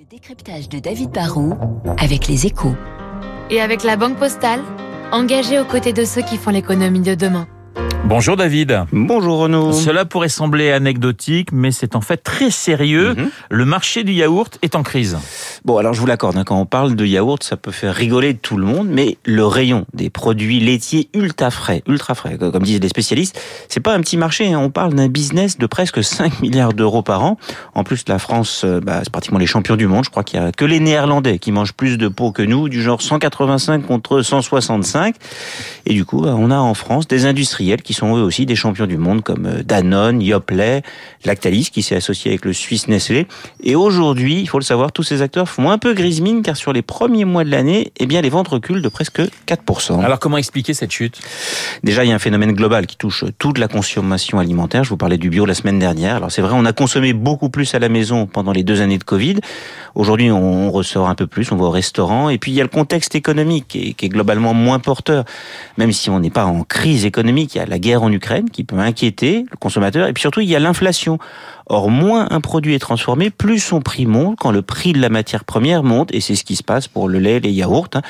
Le décryptage de David Barrault avec les échos. Et avec la Banque Postale, engagée aux côtés de ceux qui font l'économie de demain. Bonjour David. Bonjour Renaud. Cela pourrait sembler anecdotique, mais c'est en fait très sérieux. Mhm. Le marché du yaourt est en crise. Bon, alors je vous l'accorde, hein, quand on parle de yaourt, ça peut faire rigoler tout le monde, mais le rayon des produits laitiers ultra frais, ultra frais, comme disent les spécialistes, c'est pas un petit marché. hein. On parle d'un business de presque 5 milliards d'euros par an. En plus, la France, euh, bah, c'est pratiquement les champions du monde. Je crois qu'il y a que les Néerlandais qui mangent plus de pots que nous, du genre 185 contre 165. Et du coup, bah, on a en France des industriels qui sont eux aussi des champions du monde, comme euh, Danone, Yoplait, Lactalis, qui s'est associé avec le Suisse Nestlé. Et aujourd'hui, il faut le savoir, tous ces acteurs font un peu grise mine, car sur les premiers mois de l'année, eh bien, les ventes reculent de presque 4%. Alors comment expliquer cette chute? Déjà, il y a un phénomène global qui touche toute la consommation alimentaire. Je vous parlais du bio la semaine dernière. Alors c'est vrai, on a consommé beaucoup plus à la maison pendant les deux années de Covid. Aujourd'hui, on ressort un peu plus, on va au restaurant. Et puis, il y a le contexte économique qui est, qui est globalement moins porteur. Même si on n'est pas en crise économique, il y a la guerre en Ukraine qui peut inquiéter le consommateur. Et puis surtout, il y a l'inflation. Or, moins un produit est transformé, plus son prix monte quand le prix de la matière première monte. Et c'est ce qui se passe pour le lait, les yaourts. hein.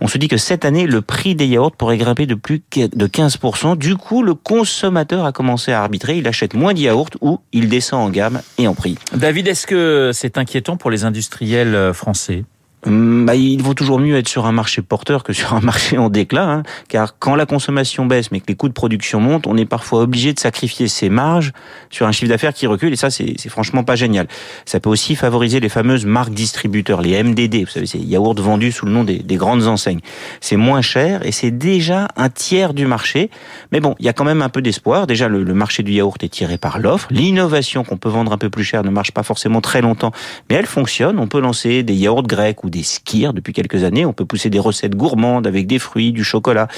On se dit que cette année, le prix des yaourts pourrait grimper de plus de 15%. Du coup, le consommateur a commencé à arbitrer. Il achète moins de yaourts ou il descend en gamme et en prix. David, est-ce que c'est inquiétant pour les industriels euh, français? Bah, il vaut toujours mieux être sur un marché porteur que sur un marché en déclin, hein, car quand la consommation baisse mais que les coûts de production montent, on est parfois obligé de sacrifier ses marges sur un chiffre d'affaires qui recule, et ça c'est franchement pas génial. Ça peut aussi favoriser les fameuses marques distributeurs, les MDD, vous savez, ces yaourts vendus sous le nom des, des grandes enseignes. C'est moins cher et c'est déjà un tiers du marché, mais bon, il y a quand même un peu d'espoir. Déjà, le, le marché du yaourt est tiré par l'offre. L'innovation qu'on peut vendre un peu plus cher ne marche pas forcément très longtemps, mais elle fonctionne. On peut lancer des yaourts grecs ou des skirs depuis quelques années. On peut pousser des recettes gourmandes avec des fruits, du chocolat,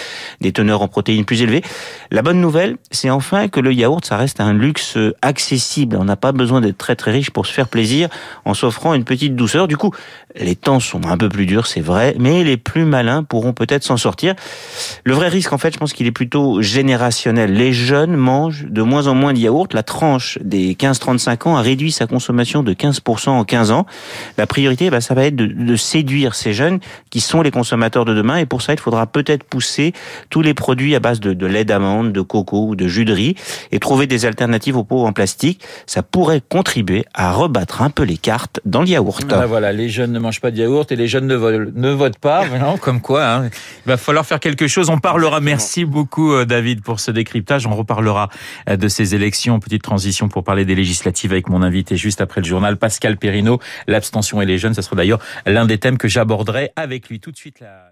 des teneurs en protéines plus élevées. La bonne nouvelle, c'est enfin que le yaourt, ça reste un luxe accessible. On n'a pas besoin d'être très très riche pour se faire plaisir en s'offrant une petite douceur. Du coup, les temps sont un peu plus durs, c'est vrai, mais les plus malins pourront peut-être s'en sortir. Le vrai risque, en fait, je pense qu'il est plutôt générationnel. Les jeunes mangent de moins en moins de yaourt. La tranche des 15-35 ans a réduit sa consommation de 15% en 15 ans. La priorité, bah, ça va être de séduire ces jeunes qui sont les consommateurs de demain. Et pour ça, il faudra peut-être pousser tous les produits à base de, de lait d'amande, de coco ou de jus de riz et trouver des alternatives aux pots en plastique. Ça pourrait contribuer à rebattre un peu les cartes dans le yaourt. Ah, Voilà, les jeunes ne mangent pas de yaourt et les jeunes ne, vo- ne votent pas. Non, comme quoi, hein. il va falloir faire quelque chose. On parlera. Merci beaucoup, euh, David, pour ce décryptage. On reparlera euh, de ces élections. Petite transition pour parler des législatives avec mon invité juste après le journal, Pascal Perrino. L'abstention et les jeunes, ce sera d'ailleurs l'un des thèmes que j'aborderai avec lui tout de suite. La...